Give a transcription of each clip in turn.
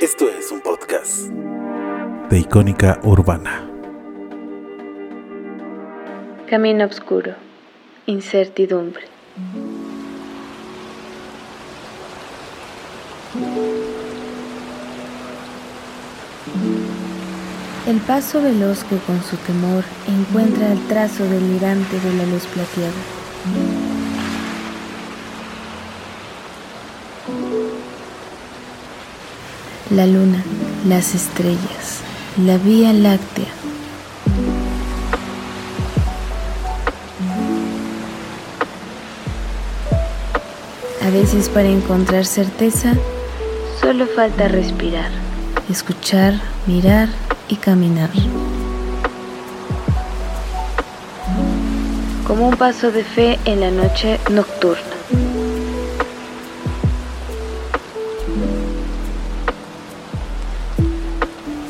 Esto es un podcast de Icónica Urbana. Camino oscuro, incertidumbre. El paso veloz que con su temor encuentra el trazo delirante de la luz plateada. La luna, las estrellas, la vía láctea. A veces para encontrar certeza, solo falta respirar, escuchar, mirar y caminar. Como un paso de fe en la noche nocturna.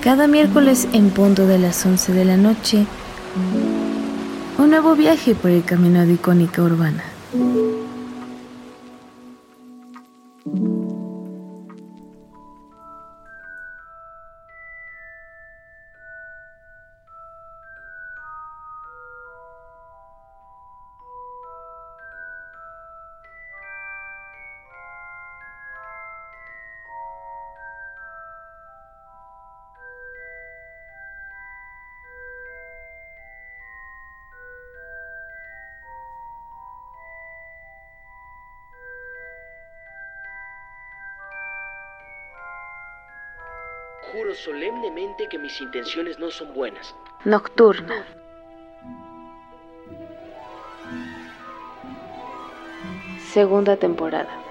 Cada miércoles en punto de las 11 de la noche, un nuevo viaje por el camino de icónica urbana. Solemnemente que mis intenciones no son buenas. Nocturna. Segunda temporada.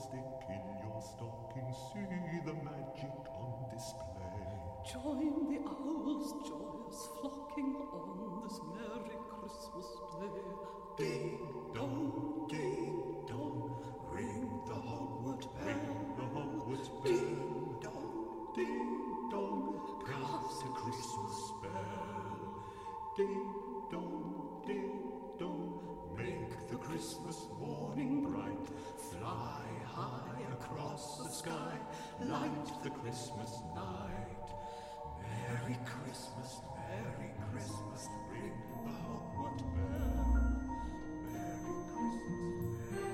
stick in your stocking, see the magic on display. Join the owls, joyous flocking on this merry Christmas day. Ding dong, ding. Sky, light the Christmas night. Merry Christmas, Merry Christmas, ring the Hogwarts bell. Merry Christmas,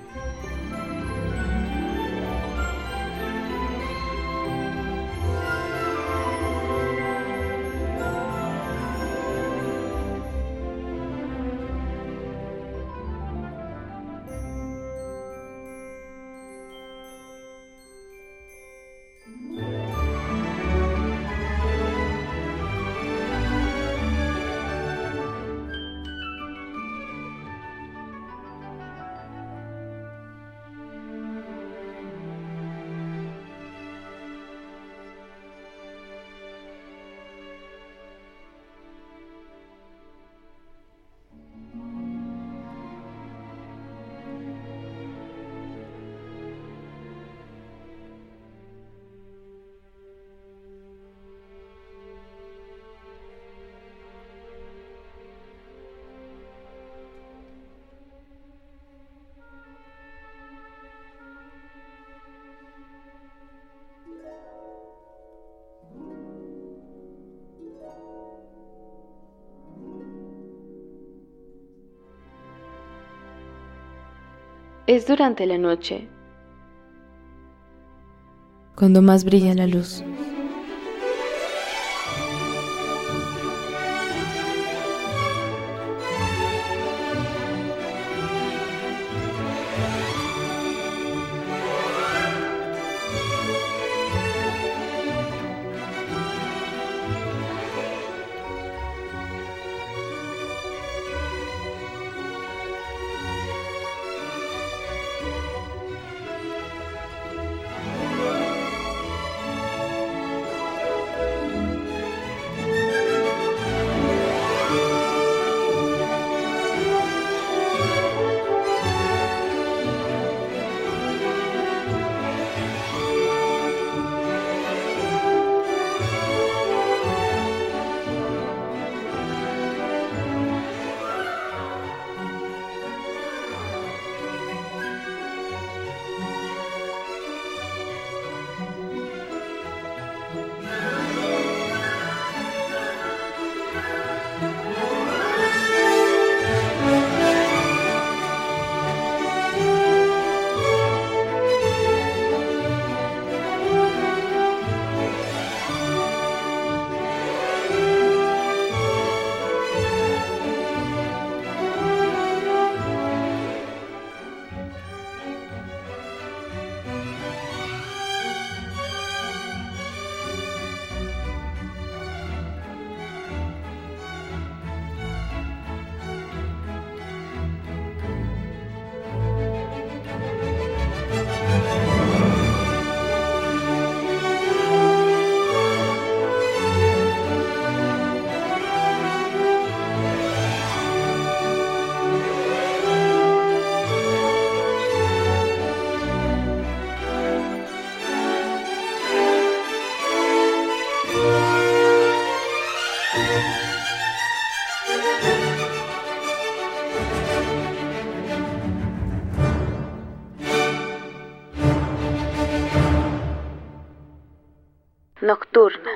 Es durante la noche, cuando más brilla la luz. Nocturna.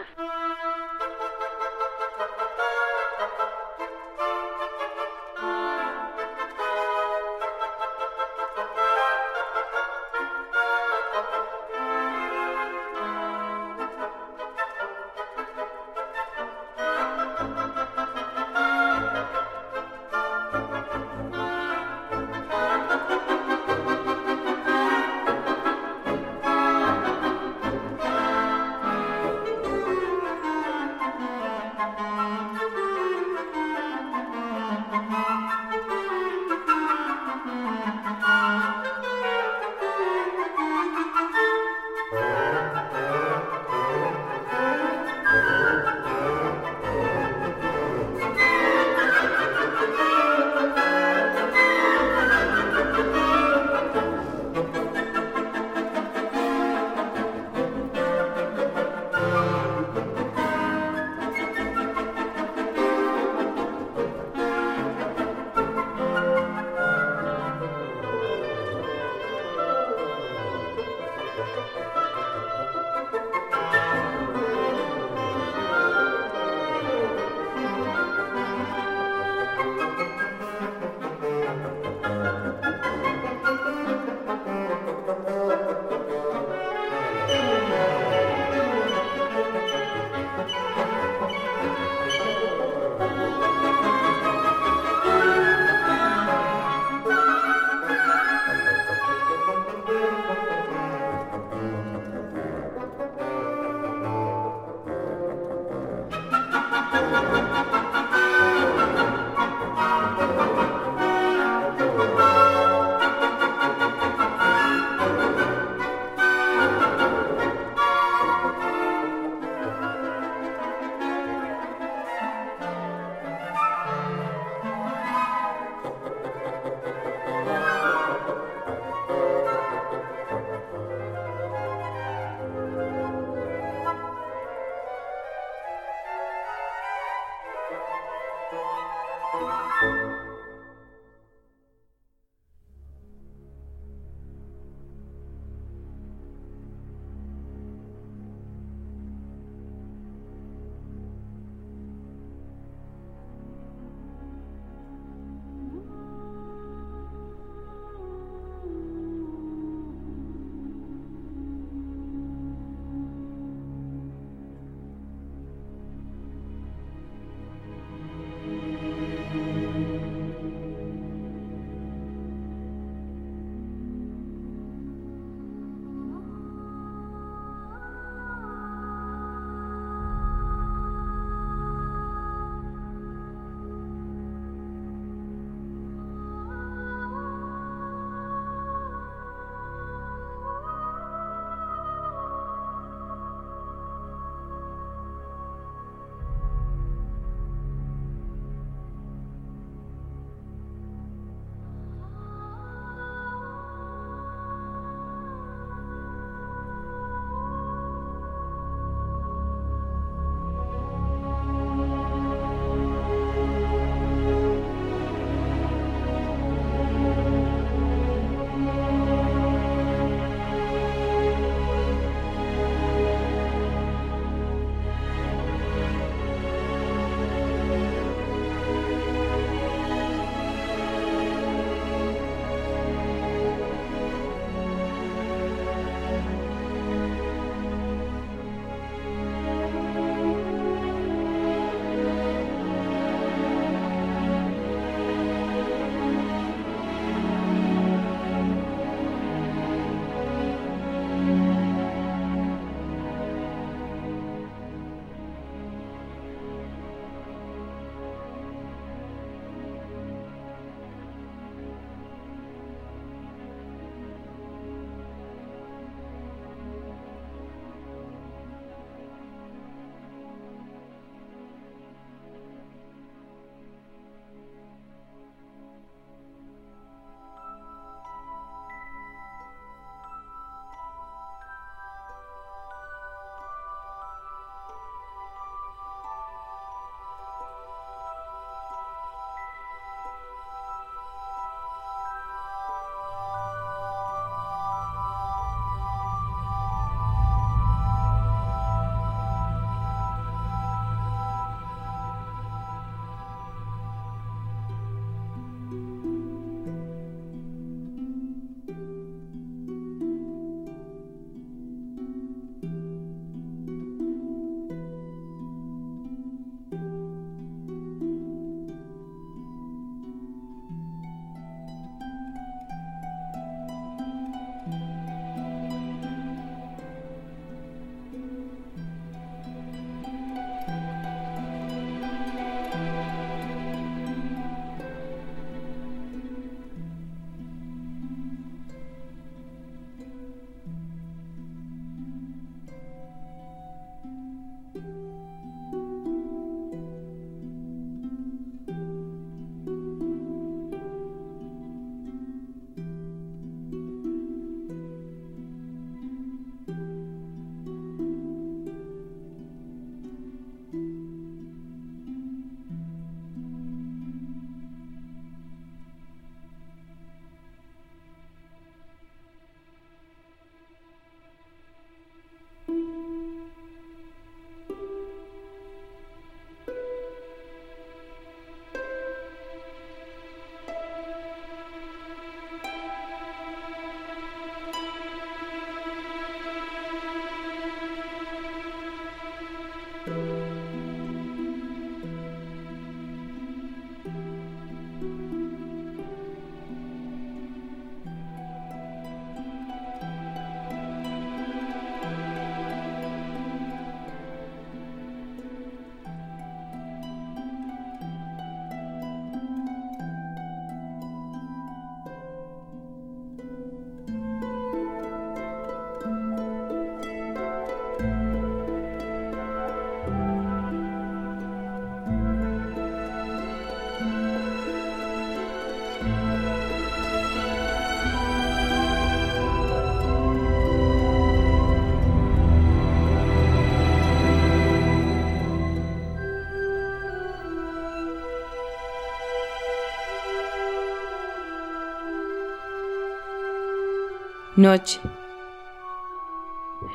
Noche.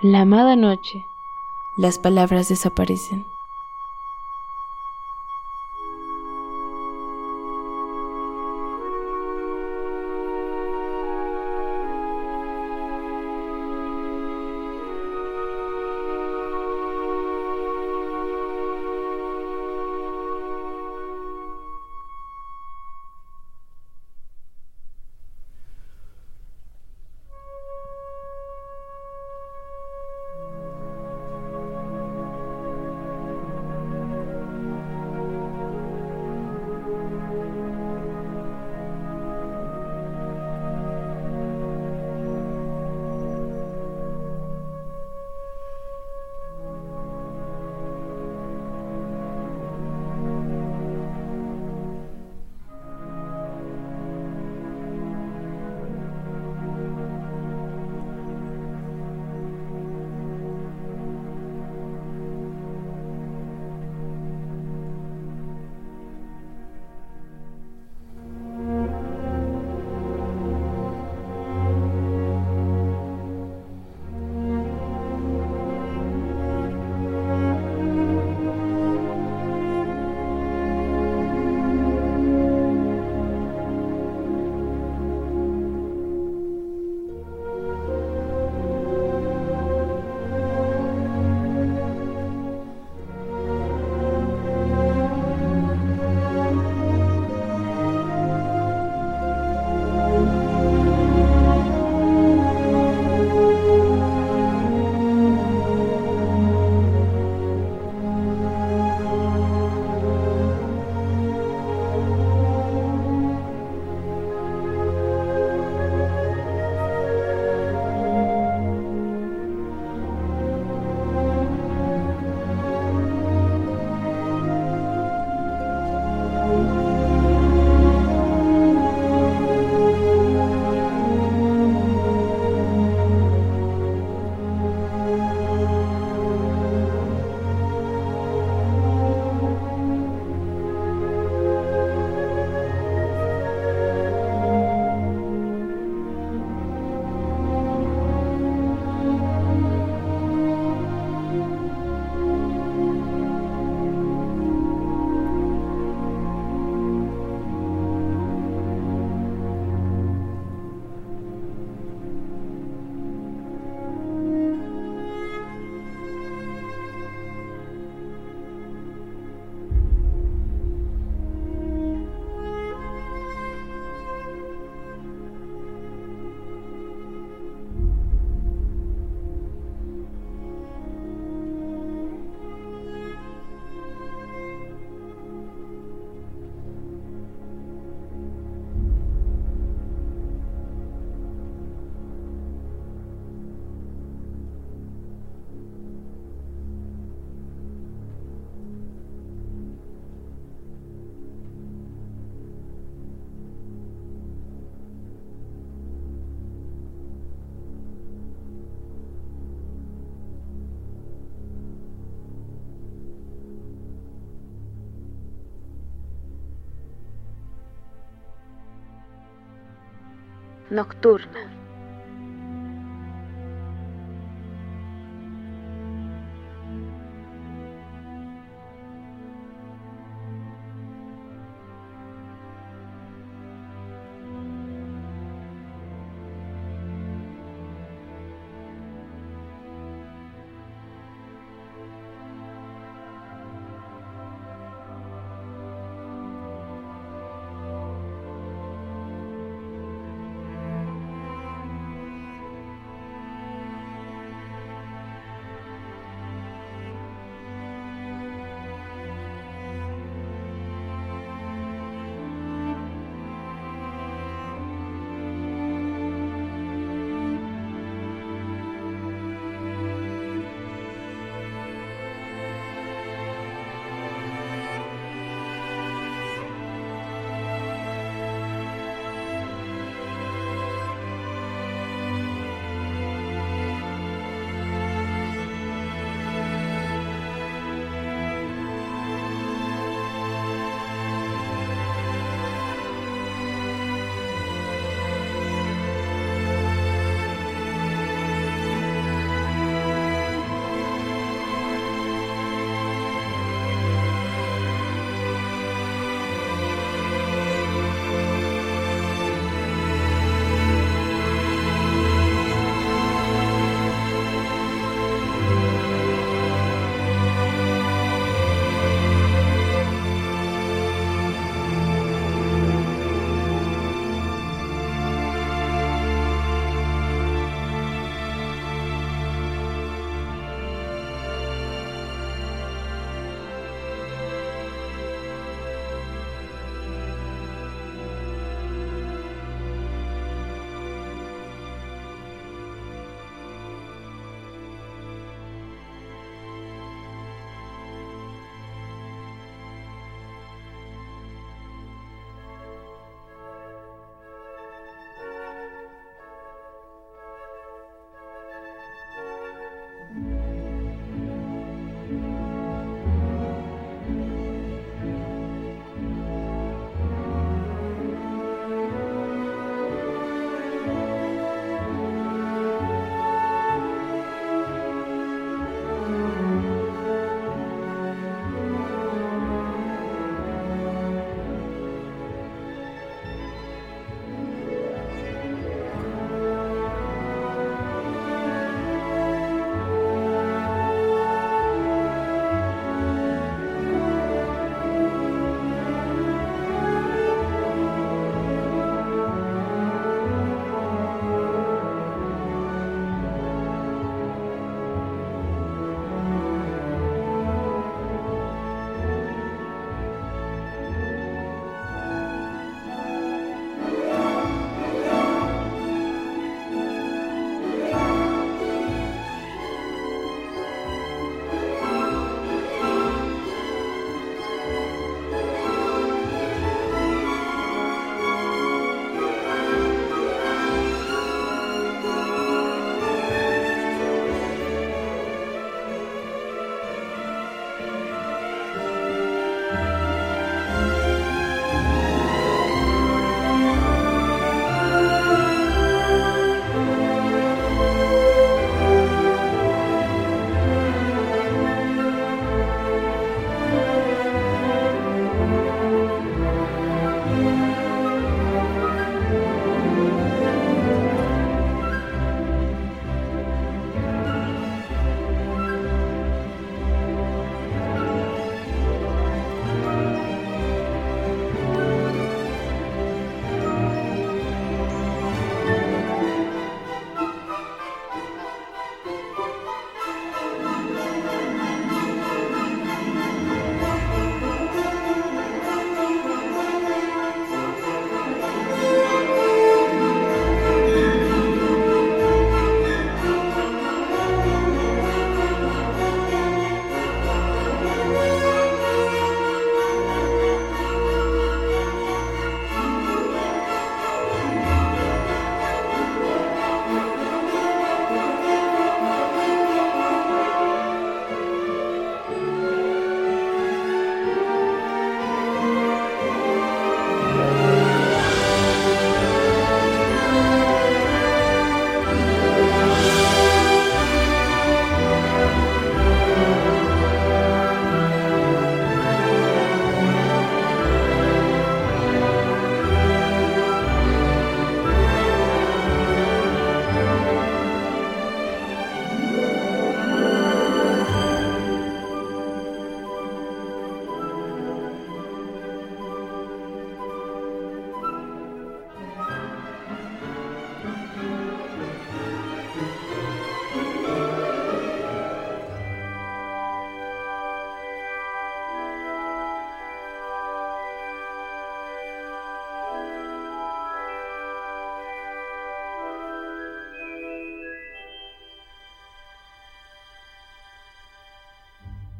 La amada noche. Las palabras desaparecen. Nocturna.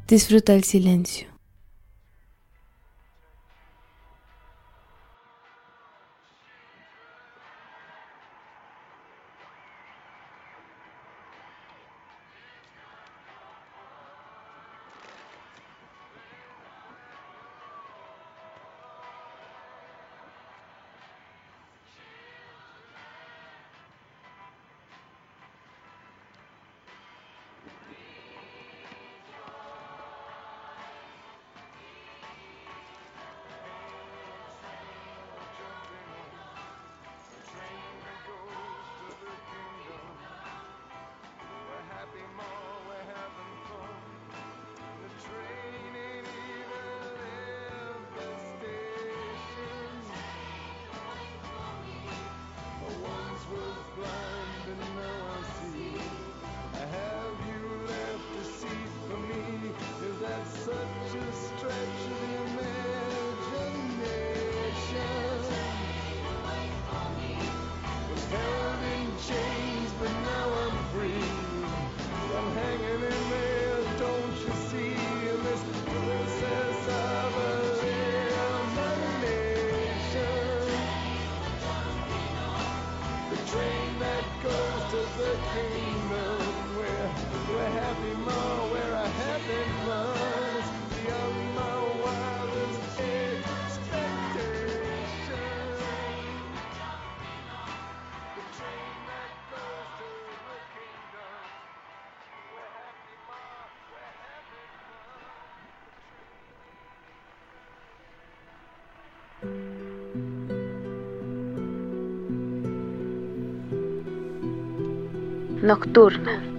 Disfruta el silencio. Nocturna.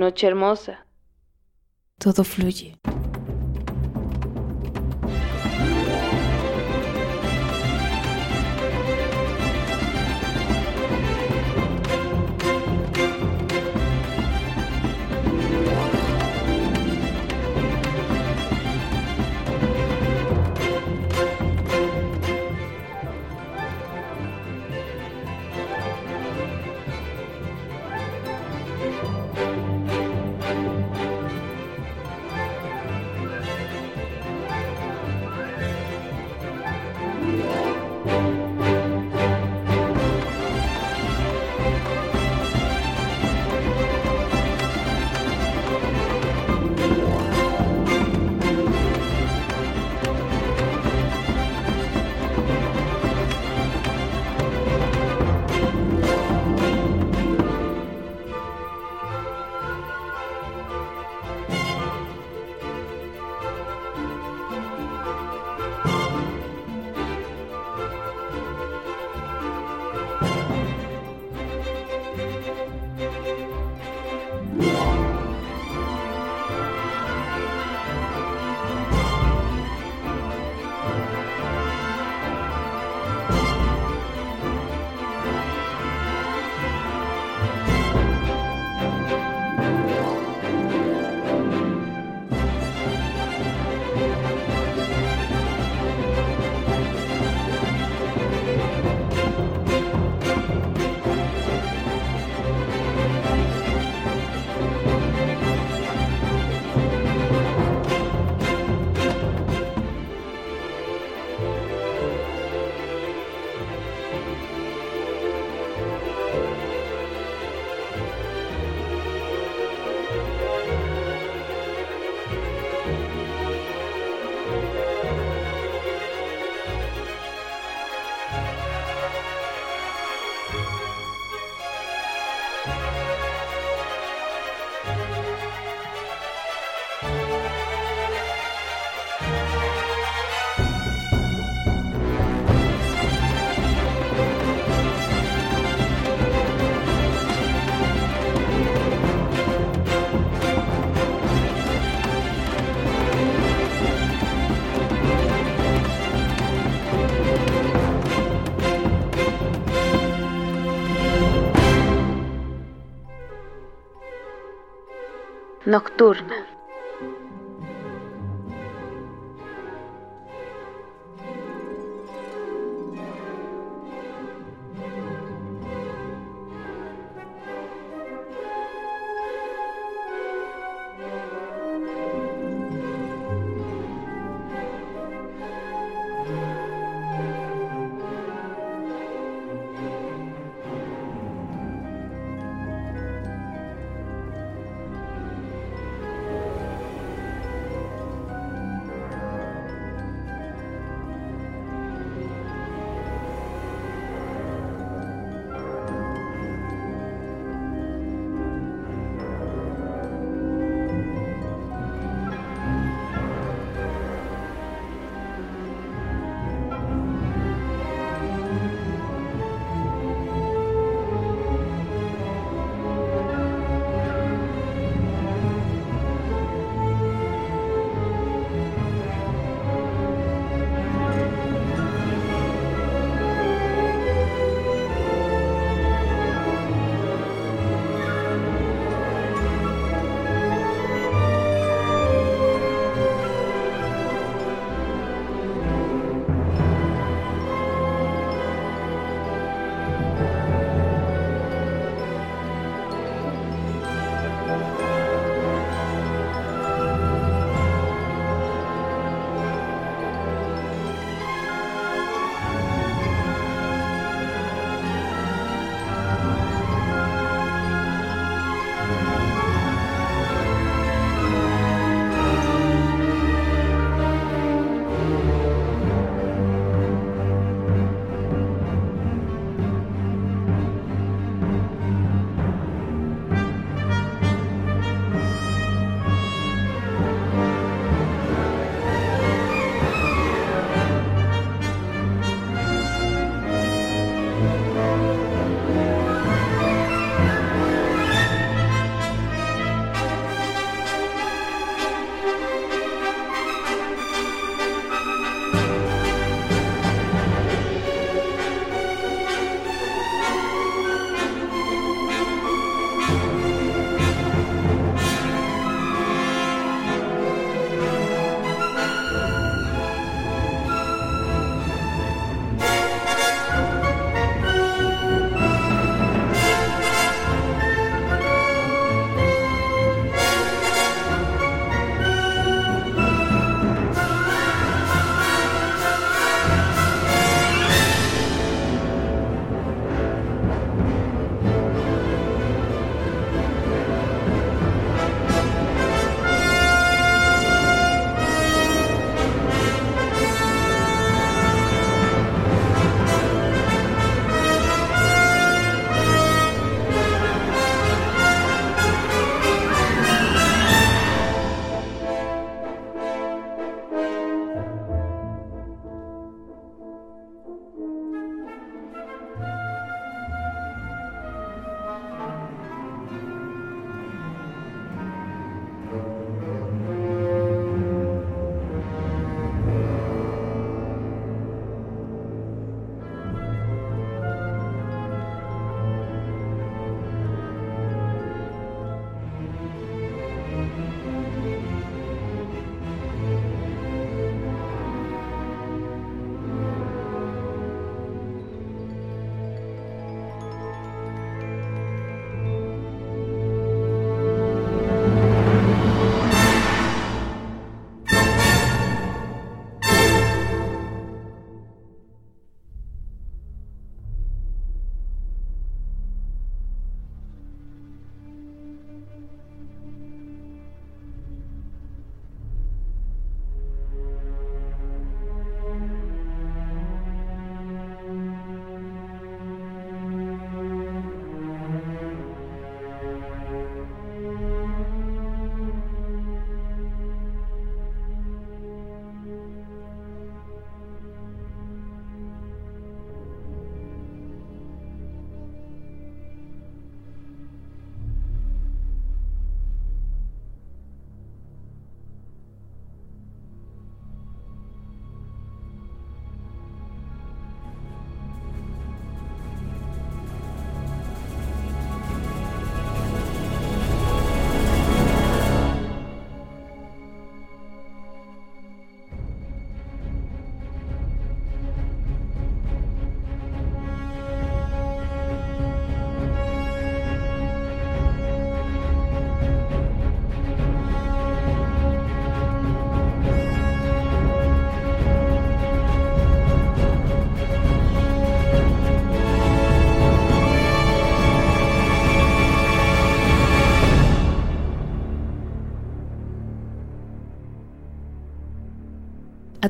Noche hermosa. Todo fluye. Nocturna.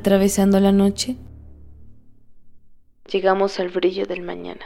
Atravesando la noche, llegamos al brillo del mañana.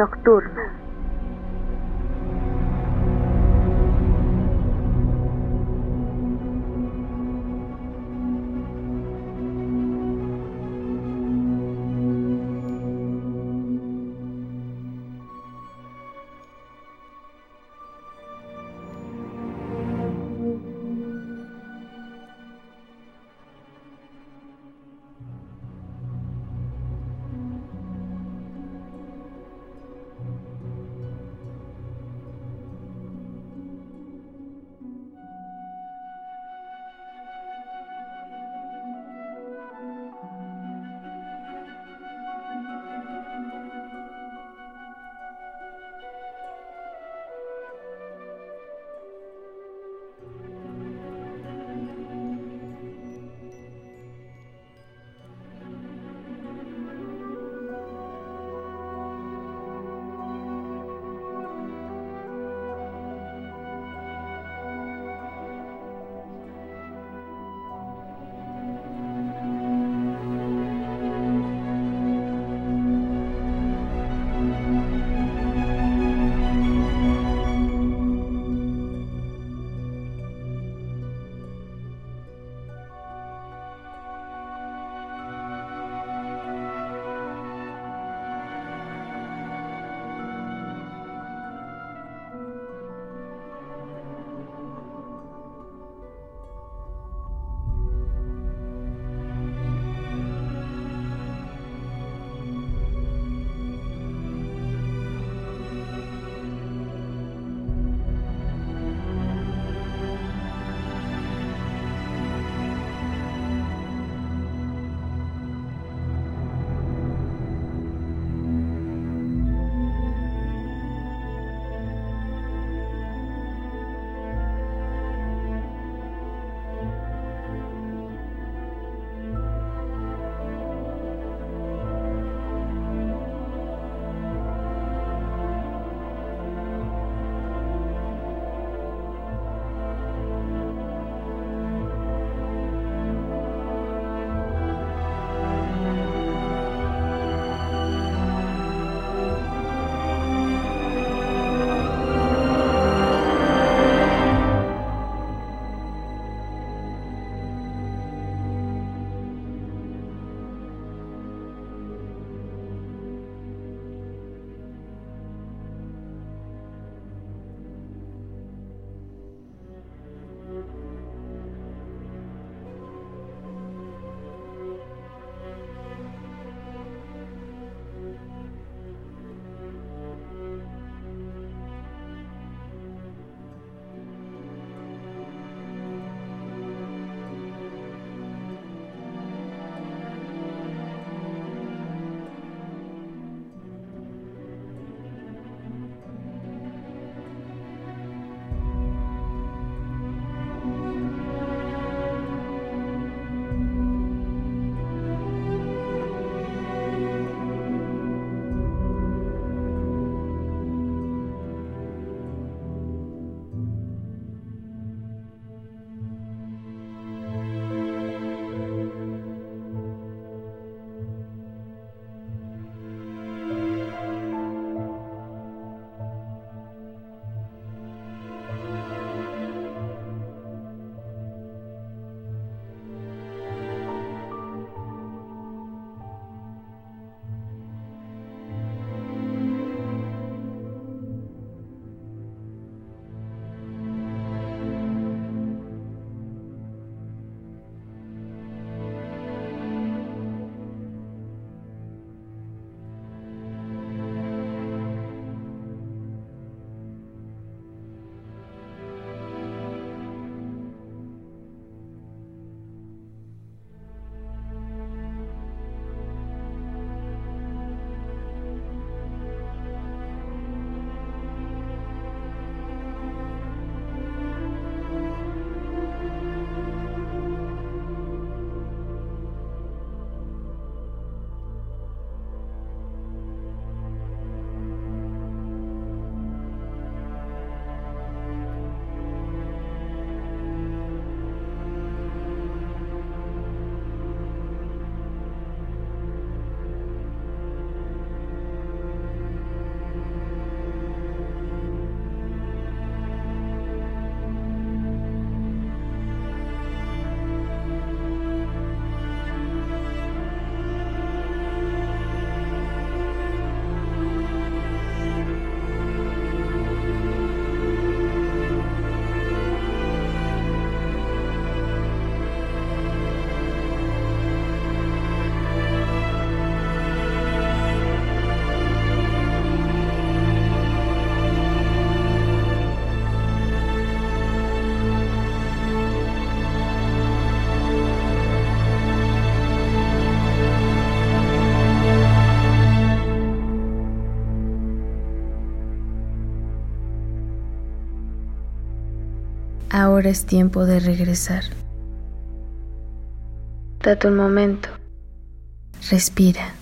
Nocturna. Ahora es tiempo de regresar. Date un momento. Respira.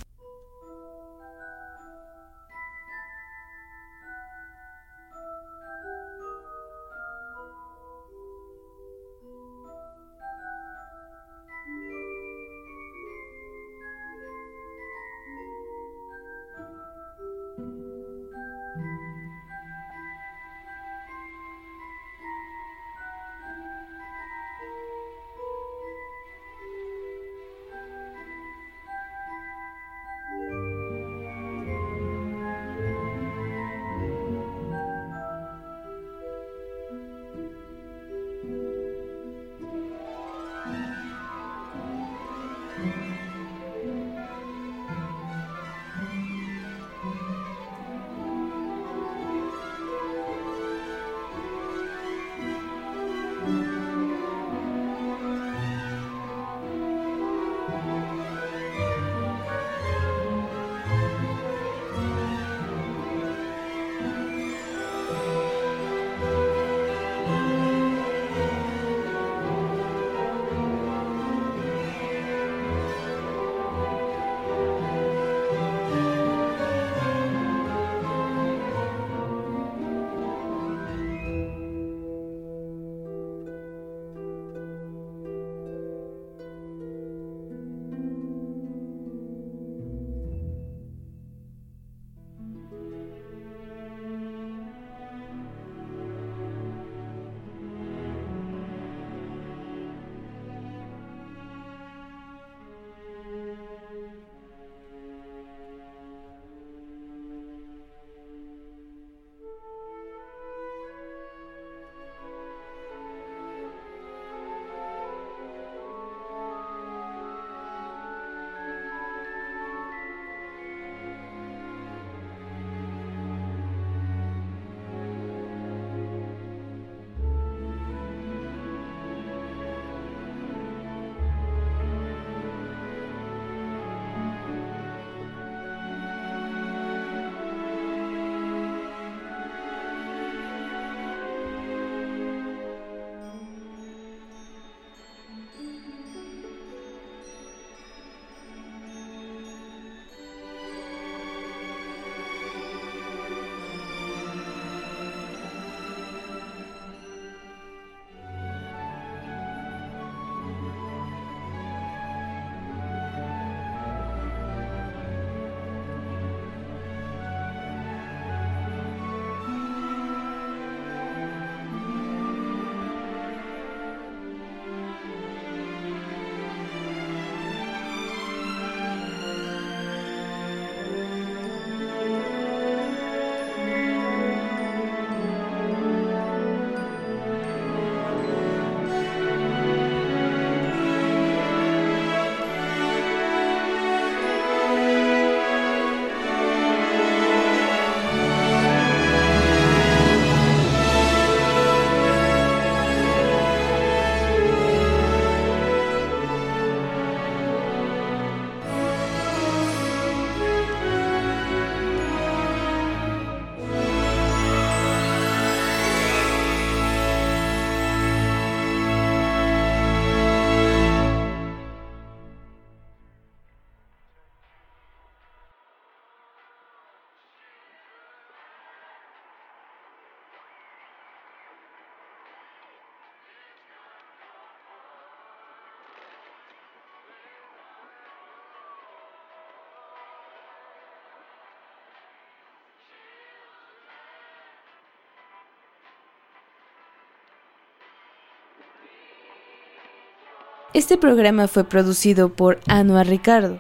Este programa fue producido por Anuar Ricardo,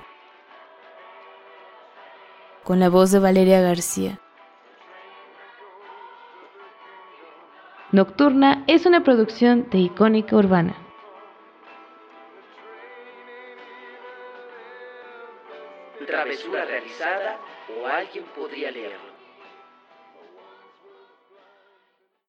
con la voz de Valeria García. Nocturna es una producción de Icónica Urbana. Travesura realizada o alguien podría leerlo.